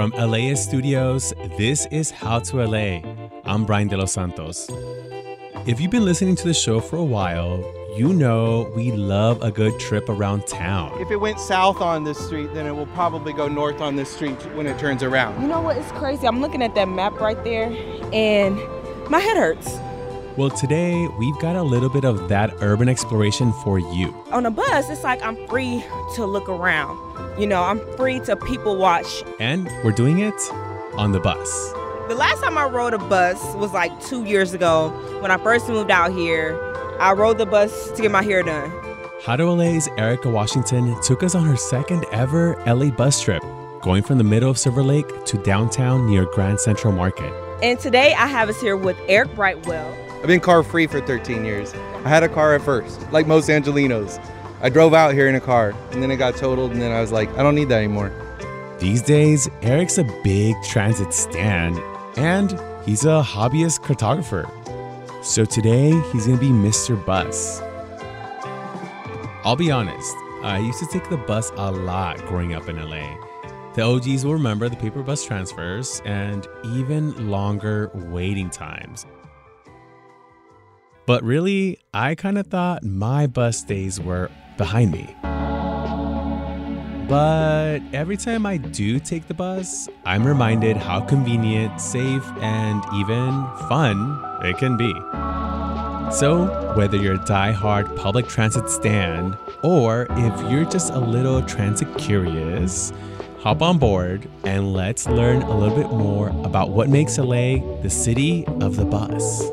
From LAist Studios, this is How to LA. I'm Brian De Los Santos. If you've been listening to the show for a while, you know we love a good trip around town. If it went south on this street, then it will probably go north on this street when it turns around. You know what? It's crazy. I'm looking at that map right there, and my head hurts. Well, today we've got a little bit of that urban exploration for you. On a bus, it's like I'm free to look around. You know, I'm free to people watch. And we're doing it on the bus. The last time I rode a bus was like two years ago when I first moved out here. I rode the bus to get my hair done. How to LA's Aaricka Washington took us on her second ever LA bus trip, going from the middle of Silver Lake to downtown near Grand Central Market. And today I have us here with Eric Brightwell. I've been car free for 13 years. I had a car at first, like most Angelinos. I drove out here in a car, and then it got totaled, and then I was like, I don't need that anymore. These days, Eric's a big transit stand, and he's a hobbyist cartographer. So today, he's gonna be Mr. Bus. I'll be honest, I used to take the bus a lot growing up in LA. The OGs will remember the paper bus transfers and even longer waiting times. But really, I kind of thought my bus days were behind me. But every time I do take the bus, I'm reminded how convenient, safe, and even fun it can be. So, whether you're a die-hard public transit stand or if you're just a little transit curious, hop on board and let's learn a little bit more about what makes LA the city of the bus.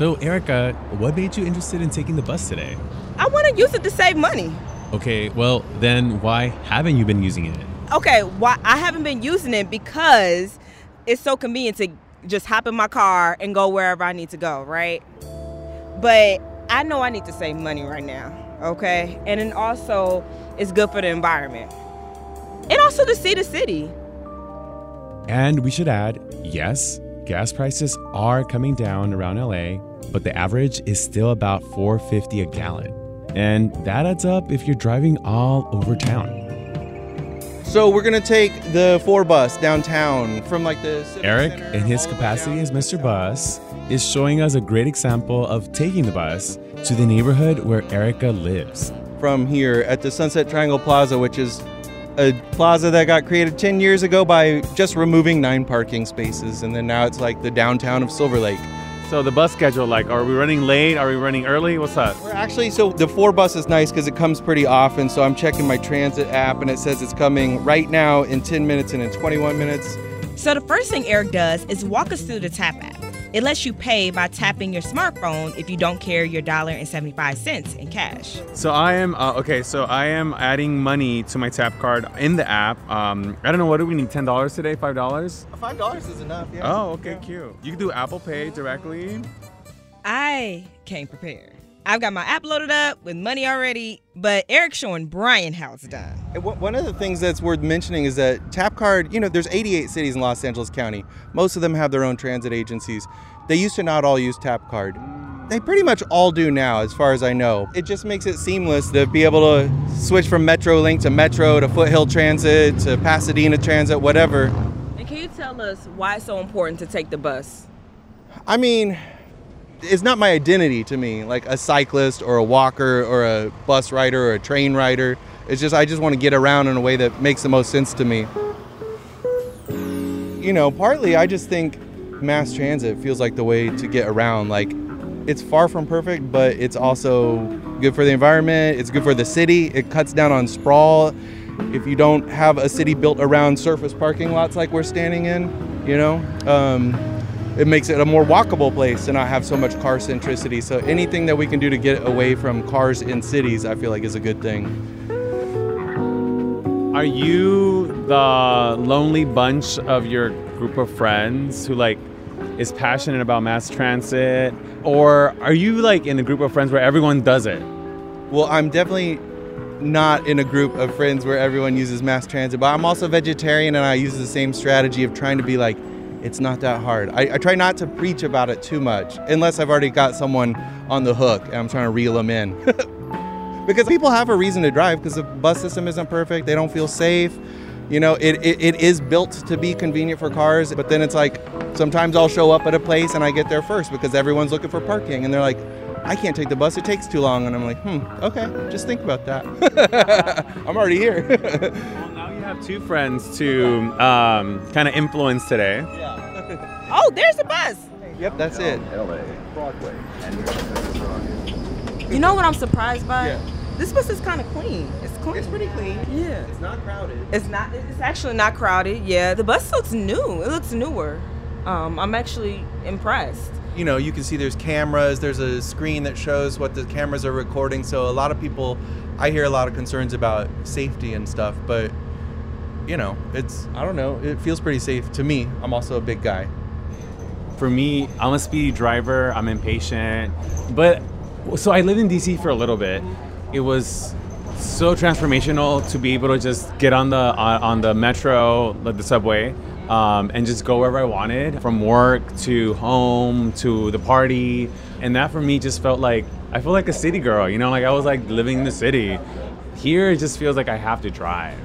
So, Aaricka, what made you interested in taking the bus today? I want to use it to save money. Okay, well, then why haven't you been using it? Okay, why I haven't been using it because it's so convenient to just hop in my car and go wherever I need to go, right? But I know I need to save money right now, okay? And then also, it's good for the environment. And also to see the city. And we should add yes, gas prices are coming down around LA, but the average is still about 4.50 a gallon. And that adds up if you're driving all over town. So we're gonna take the four bus downtown from like the Eric, Center in his all the way capacity as Mr. Bus, is showing us a great example of taking the bus to the neighborhood where Aaricka lives. From here at the Sunset Triangle Plaza, which is a plaza that got created 10 years ago by just removing nine parking spaces, and then now it's like the downtown of Silver Lake. So the bus schedule, like, are we running late? Are we running early? What's up? We're actually so the four bus is nice because it comes pretty often. So I'm checking my transit app and it says it's coming right now in 10 minutes and in 21 minutes. So the first thing Eric does is walk us through the Tap app. It lets you pay by tapping your smartphone if you don't carry your dollar and 75 cents in cash. So I am uh, okay. So I am adding money to my tap card in the app. Um, I don't know. What do we need? Ten dollars today? Five dollars? Five dollars is enough. Yeah. Oh, okay, cute. You can do Apple Pay directly. I came prepared. I've got my app loaded up with money already, but Eric's showing Brian how it's done. One- One of the things that's worth mentioning is that Tap Card, you know, there's 88 cities in Los Angeles County. Most of them have their own transit agencies. They used to not all use Tap Card. They pretty much all do now, as far as I know. It just makes it seamless to be able to switch from MetroLink to Metro to Foothill Transit to Pasadena Transit, whatever. And can you tell us why it's so important to take the bus? I mean, it's not my identity to me, like a cyclist or a walker or a bus rider or a train rider. It's just I just want to get around in a way that makes the most sense to me. You know, partly I just think mass transit feels like the way to get around. Like, it's far from perfect, but it's also good for the environment. It's good for the city. It cuts down on sprawl. If you don't have a city built around surface parking lots like we're standing in, you know, um, it makes it a more walkable place to not have so much car centricity. So anything that we can do to get away from cars in cities, I feel like is a good thing. Are you the lonely bunch of your group of friends who like is passionate about mass transit or are you like in a group of friends where everyone does it? Well, I'm definitely not in a group of friends where everyone uses mass transit, but I'm also vegetarian and I use the same strategy of trying to be like, it's not that hard. I, I, try not to preach about it too much unless I've already got someone on the hook and I'm trying to reel them in. because people have a reason to drive because the bus system isn't perfect, they don't feel safe. You know, it, it, it is built to be convenient for cars, but then it's like sometimes I'll show up at a place and I get there first because everyone's looking for parking and they're like, I can't take the bus, it takes too long. And I'm like, hmm, okay, just think about that. I'm already here. well, now you have two friends to um, kind of influence today. Yeah. oh, there's the bus. Yep, that's it. LA, Broadway, you know what I'm surprised by? Yeah. This bus is kind of clean. It's clean. It's pretty clean. Yeah. It's not crowded. It's not. It's actually not crowded. Yeah. The bus looks new. It looks newer. Um, I'm actually impressed. You know, you can see there's cameras. There's a screen that shows what the cameras are recording. So a lot of people, I hear a lot of concerns about safety and stuff. But you know, it's I don't know. It feels pretty safe to me. I'm also a big guy. For me, I'm a speedy driver. I'm impatient, but so I lived in DC for a little bit. It was so transformational to be able to just get on the uh, on the metro, like the subway, um, and just go wherever I wanted, from work to home to the party, and that for me just felt like I feel like a city girl. You know, like I was like living in the city. Here, it just feels like I have to drive.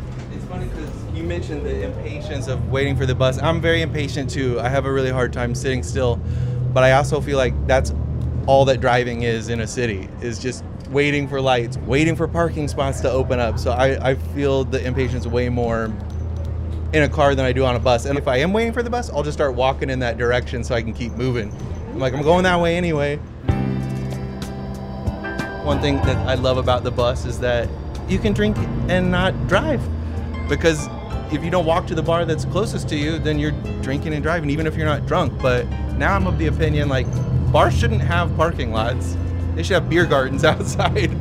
Mentioned the impatience of waiting for the bus. I'm very impatient too. I have a really hard time sitting still, but I also feel like that's all that driving is in a city is just waiting for lights, waiting for parking spots to open up. So I, I feel the impatience way more in a car than I do on a bus. And if I am waiting for the bus, I'll just start walking in that direction so I can keep moving. I'm like, I'm going that way anyway. One thing that I love about the bus is that you can drink and not drive because if you don't walk to the bar that's closest to you, then you're drinking and driving, even if you're not drunk. But now I'm of the opinion like bars shouldn't have parking lots. They should have beer gardens outside.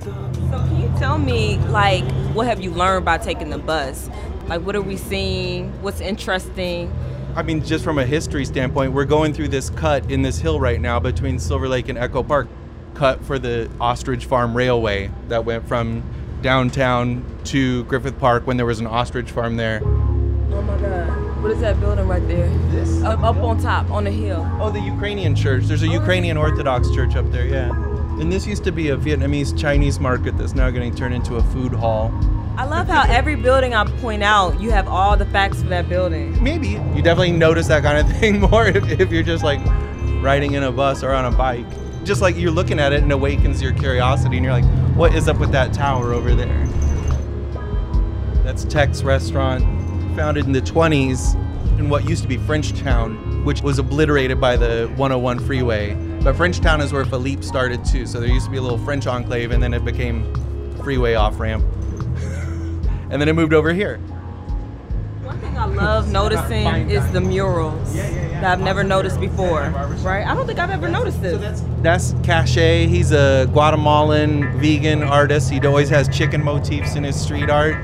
So can you tell me like what have you learned by taking the bus? Like what are we seeing? What's interesting? I mean, just from a history standpoint, we're going through this cut in this hill right now between Silver Lake and Echo Park. Cut for the Ostrich Farm Railway that went from downtown to Griffith Park when there was an ostrich farm there. Oh my God. What is that building right there? This? Up, up on top, on the hill. Oh, the Ukrainian church. There's a oh. Ukrainian Orthodox church up there, yeah. And this used to be a Vietnamese Chinese market that's now getting turned into a food hall. I love how every building I point out, you have all the facts for that building. Maybe. You definitely notice that kind of thing more if, if you're just like riding in a bus or on a bike. Just like you're looking at it and awakens your curiosity and you're like, what is up with that tower over there? That's Taix Restaurant, founded in the 20s in what used to be Frenchtown, which was obliterated by the 101 freeway. But Frenchtown is where Philippe started too. So there used to be a little French enclave and then it became freeway off ramp. and then it moved over here. One thing I love noticing is the murals that I've never noticed before. Right? I don't think I've ever noticed this. That's Cache. He's a Guatemalan vegan artist. He always has chicken motifs in his street art.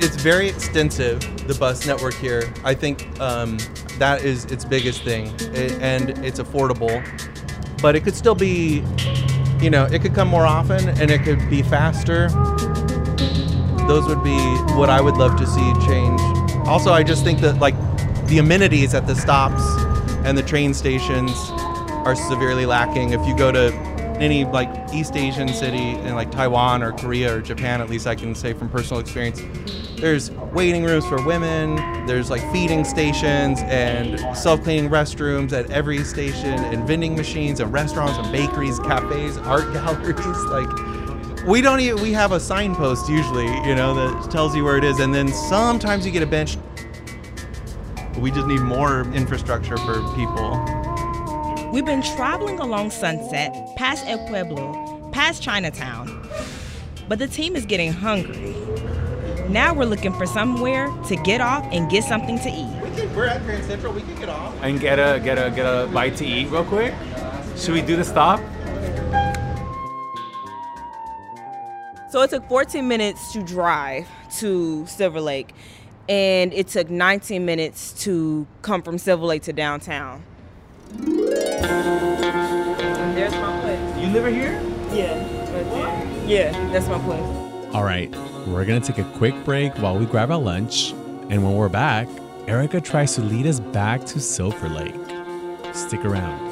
It's very extensive, the bus network here. I think um, that is its biggest thing, it, and it's affordable. But it could still be, you know, it could come more often and it could be faster. Those would be what I would love to see change. Also, I just think that, like, the amenities at the stops and the train stations are severely lacking. If you go to any like East Asian city in like Taiwan or Korea or Japan, at least I can say from personal experience, there's waiting rooms for women, there's like feeding stations and self-cleaning restrooms at every station and vending machines and restaurants and bakeries, cafes, art galleries. Like We don't even, we have a signpost usually, you know, that tells you where it is. And then sometimes you get a bench. We just need more infrastructure for people. We've been traveling along Sunset, past El Pueblo, past Chinatown. But the team is getting hungry. Now we're looking for somewhere to get off and get something to eat. We can, we're at Grand Central. We can get off. And get a get a get a bite to eat real quick. Should we do the stop? So it took 14 minutes to drive to Silver Lake, and it took 19 minutes to come from Silver Lake to downtown. There's my place. You live here? Yeah, right. Yeah, that's my place. All right, we're gonna take a quick break while we grab our lunch, and when we're back, Aaricka tries to lead us back to Silver Lake. Stick around.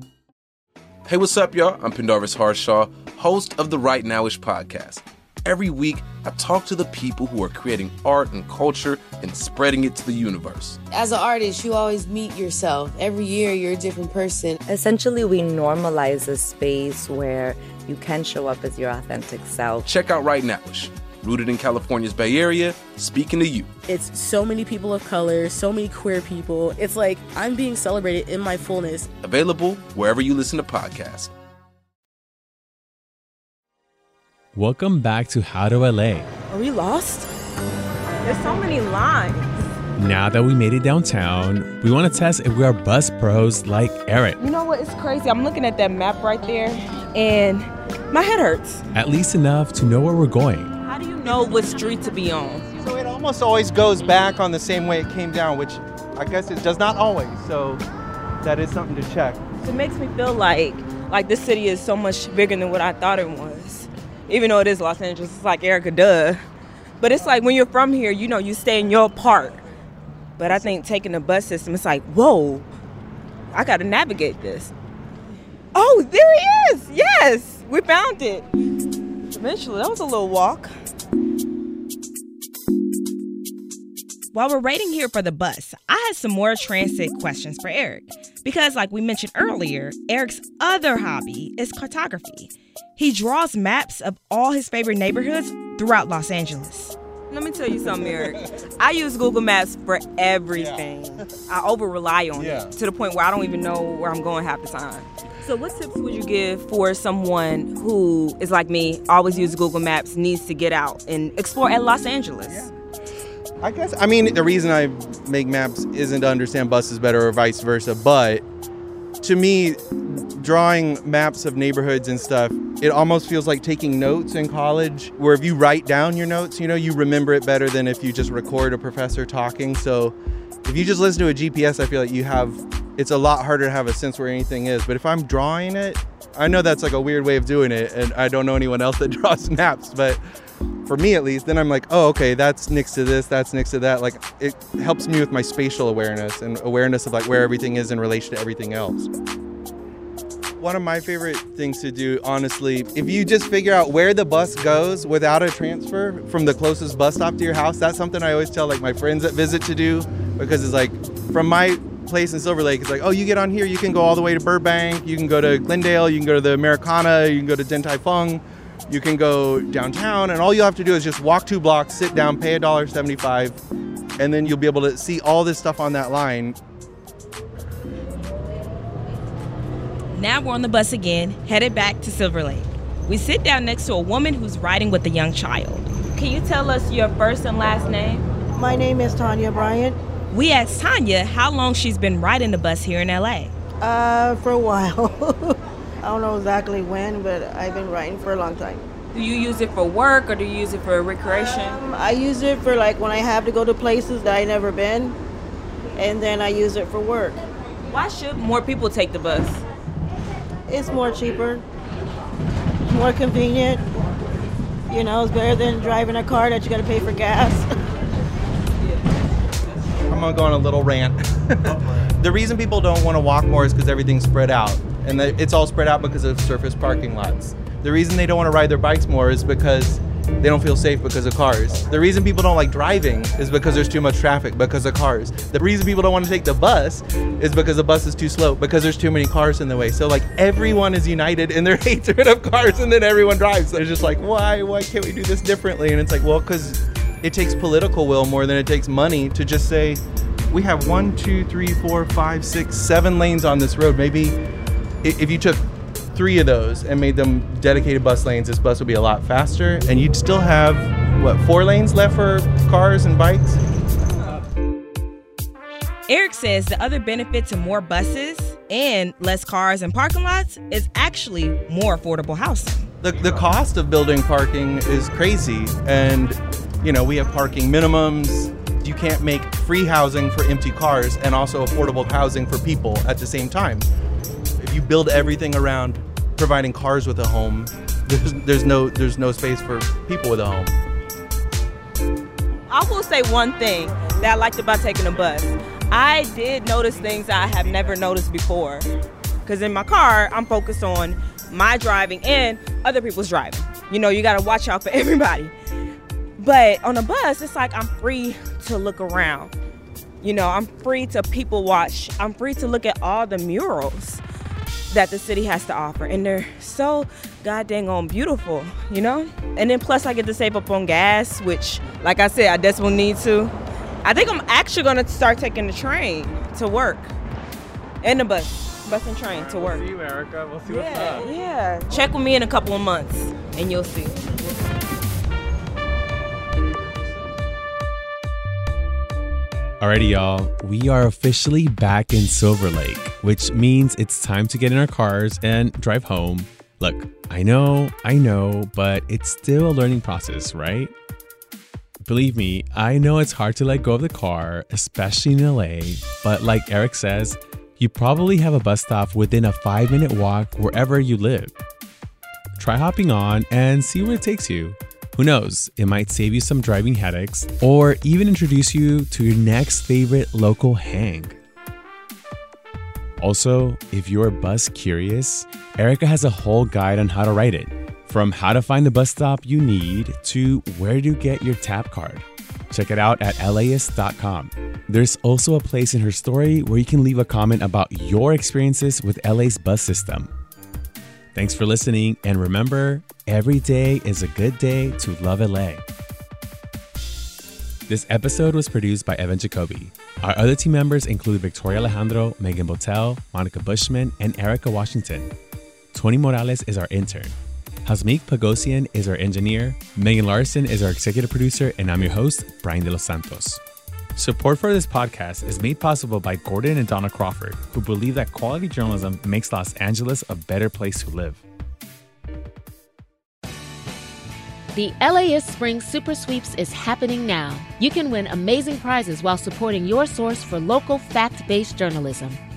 Hey, what's up, y'all? I'm Pendarvis Harshaw, host of the Right Nowish podcast. Every week, I talk to the people who are creating art and culture and spreading it to the universe. As an artist, you always meet yourself. Every year, you're a different person. Essentially, we normalize a space where you can show up as your authentic self. Check out Right Nowish, rooted in California's Bay Area, speaking to you. It's so many people of color, so many queer people. It's like I'm being celebrated in my fullness. Available wherever you listen to podcasts. Welcome back to How to LA. Are we lost? There's so many lines. Now that we made it downtown, we want to test if we are bus pros like Eric. You know what? It's crazy. I'm looking at that map right there, and my head hurts. At least enough to know where we're going. How do you know what street to be on? So it almost always goes back on the same way it came down, which I guess it does not always. So that is something to check. It makes me feel like like this city is so much bigger than what I thought it was. Even though it is Los Angeles, it's like Aaricka, duh. But it's like when you're from here, you know, you stay in your part. But I think taking the bus system, it's like, whoa, I got to navigate this. Oh, there he is! Yes, we found it. Eventually, that was a little walk. While we're waiting here for the bus, I had some more transit questions for Eric. Because, like we mentioned earlier, Eric's other hobby is cartography. He draws maps of all his favorite neighborhoods throughout Los Angeles. Let me tell you something, Eric. I use Google Maps for everything. I over rely on Yeah. it to the point where I don't even know where I'm going half the time. So, what tips would you give for someone who is like me, always uses Google Maps, needs to get out and explore at Los Angeles? I guess I mean the reason I make maps isn't to understand buses better or vice versa, but to me, drawing maps of neighborhoods and stuff, it almost feels like taking notes in college, where if you write down your notes, you know, you remember it better than if you just record a professor talking. So if you just listen to a GPS, I feel like you have, it's a lot harder to have a sense where anything is. But if I'm drawing it, I know that's like a weird way of doing it, and I don't know anyone else that draws maps, but for me at least, then I'm like, oh, okay, that's next to this, that's next to that. Like, it helps me with my spatial awareness and awareness of like where everything is in relation to everything else. One of my favorite things to do, honestly, if you just figure out where the bus goes without a transfer from the closest bus stop to your house, that's something I always tell like my friends that visit to do because it's like from my place in Silver Lake, it's like, oh, you get on here, you can go all the way to Burbank, you can go to Glendale, you can go to the Americana, you can go to Din Tai Fung, you can go downtown, and all you have to do is just walk two blocks, sit down, pay a dollar seventy-five, and then you'll be able to see all this stuff on that line. Now we're on the bus again, headed back to Silver Lake. We sit down next to a woman who's riding with a young child. Can you tell us your first and last name? My name is Tanya Bryant. We asked Tanya how long she's been riding the bus here in LA. Uh, for a while. I don't know exactly when, but I've been riding for a long time. Do you use it for work or do you use it for recreation? Um, I use it for like when I have to go to places that I never been, and then I use it for work. Why should more people take the bus? It's more cheaper, more convenient. You know, it's better than driving a car that you got to pay for gas. I'm gonna go on a little rant. the reason people don't want to walk more is because everything's spread out, and it's all spread out because of surface parking lots. The reason they don't want to ride their bikes more is because they don't feel safe because of cars. The reason people don't like driving is because there's too much traffic because of cars. The reason people don't want to take the bus is because the bus is too slow because there's too many cars in the way. So like everyone is united in their hatred of cars and then everyone drives. They're just like, why? Why can't we do this differently? And it's like, well, because it takes political will more than it takes money to just say, we have one, two, three, four, five, six, seven lanes on this road. Maybe if you took three of those and made them dedicated bus lanes, this bus would be a lot faster, and you'd still have what four lanes left for cars and bikes. Eric says the other benefit to more buses and less cars and parking lots is actually more affordable housing. The, the cost of building parking is crazy, and you know we have parking minimums. You can't make free housing for empty cars and also affordable housing for people at the same time. If you build everything around providing cars with a home, there's, there's no there's no space for people with a home. I will say one thing that I liked about taking a bus. I did notice things I have never noticed before. Because in my car, I'm focused on my driving and other people's driving. You know, you got to watch out for everybody. But on a bus, it's like I'm free to look around. You know, I'm free to people watch. I'm free to look at all the murals that the city has to offer. And they're so goddamn on beautiful, you know? And then plus I get to save up on gas, which like I said, I definitely need to. I think I'm actually gonna start taking the train to work. And the bus. Bus and train to work. We'll see you, Aaricka. We'll see yeah, what's up. Yeah. Check with me in a couple of months and you'll see. Alrighty, y'all, we are officially back in Silver Lake, which means it's time to get in our cars and drive home. Look, I know, I know, but it's still a learning process, right? Believe me, I know it's hard to let go of the car, especially in LA, but like Eric says, you probably have a bus stop within a five minute walk wherever you live. Try hopping on and see where it takes you. Who knows, it might save you some driving headaches or even introduce you to your next favorite local hang. Also, if you're bus curious, Aaricka has a whole guide on how to ride it from how to find the bus stop you need to where to get your tap card. Check it out at laist.com. There's also a place in her story where you can leave a comment about your experiences with LA's bus system. Thanks for listening, and remember, every day is a good day to love LA. This episode was produced by Evan Jacoby. Our other team members include Victoria Alejandro, Megan Botel, Monica Bushman, and Aaricka Washington. Tony Morales is our intern. Hasmik Pagosian is our engineer. Megan Larson is our executive producer, and I'm your host, Brian De Los Santos. Support for this podcast is made possible by Gordon and Donna Crawford, who believe that quality journalism makes Los Angeles a better place to live. The LAist Spring Super Sweeps is happening now. You can win amazing prizes while supporting your source for local fact based journalism.